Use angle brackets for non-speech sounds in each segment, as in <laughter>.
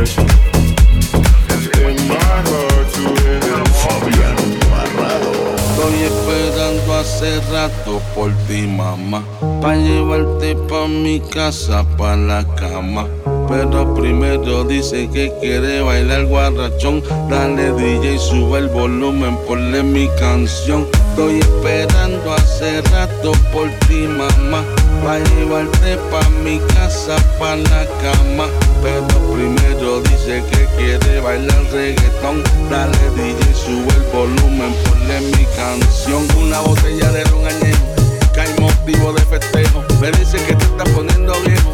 Estoy esperando hace rato por ti, mamá. Pa' llevarte pa' mi casa, pa' la cama. Pero primero dice que quiere bailar guarrachón. Dale DJ, sube el volumen, ponle mi canción. Estoy esperando hace rato por ti, mamá. Pa' llevarte pa' mi casa, pa' la cama pero primero dice que quiere bailar reggaetón. Dale DJ, sube el volumen, ponle mi canción. Una botella de ron añejo, que hay motivo de festejo. Me dice que te estás poniendo viejo,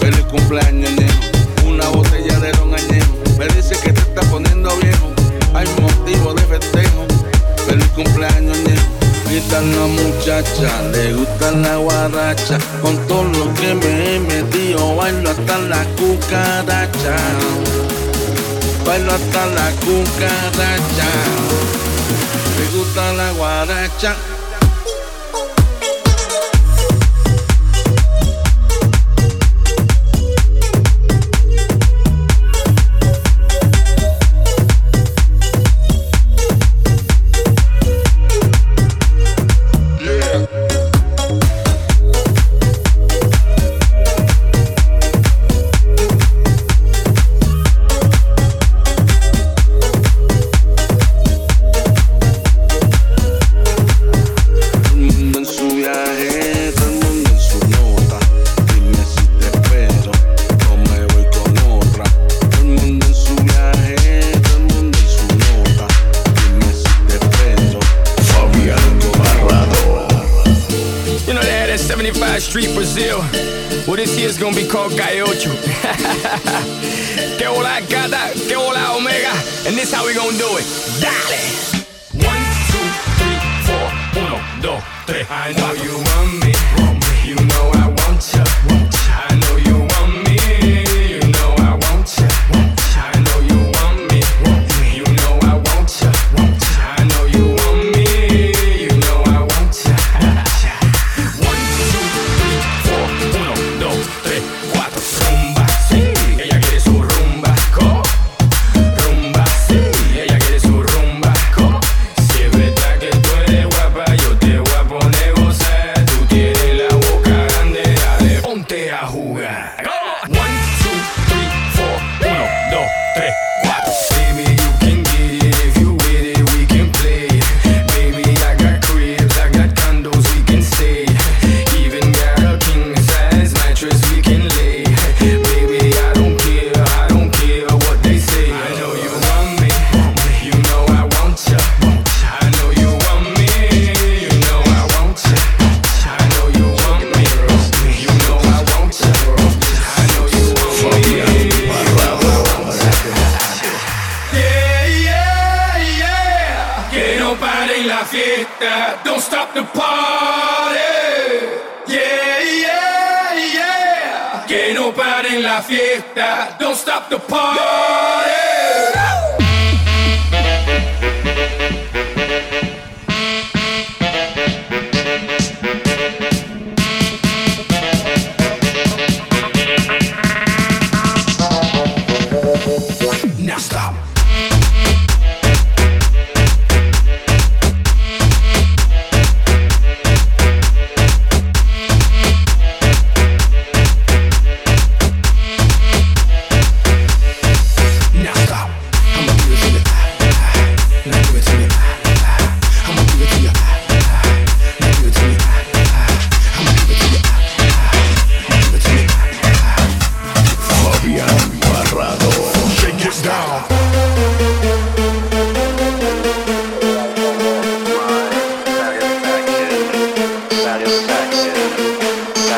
feliz cumpleaños añejo. Una botella de ron añejo, me dice que te estás poniendo viejo. Hay motivo de festejo, feliz cumpleaños añejo. Gritan la muchacha, le gusta la guaracha. Con cucaracha. Bailo hasta la cucaracha. Me gusta la guaracha. 25 Street, Brazil. Well, this here's gonna be called Gaiocho. <laughs> que hola, gata, que hola, omega. And this how we gonna do it. Dale! la fiesta. Don't stop the party.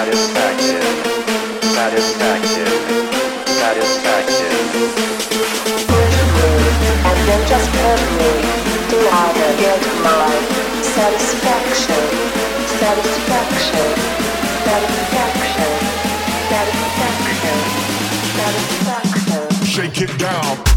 satisfaction, satisfaction, satisfaction. And then just get satisfaction, satisfaction, satisfaction, satisfaction. Shake it down.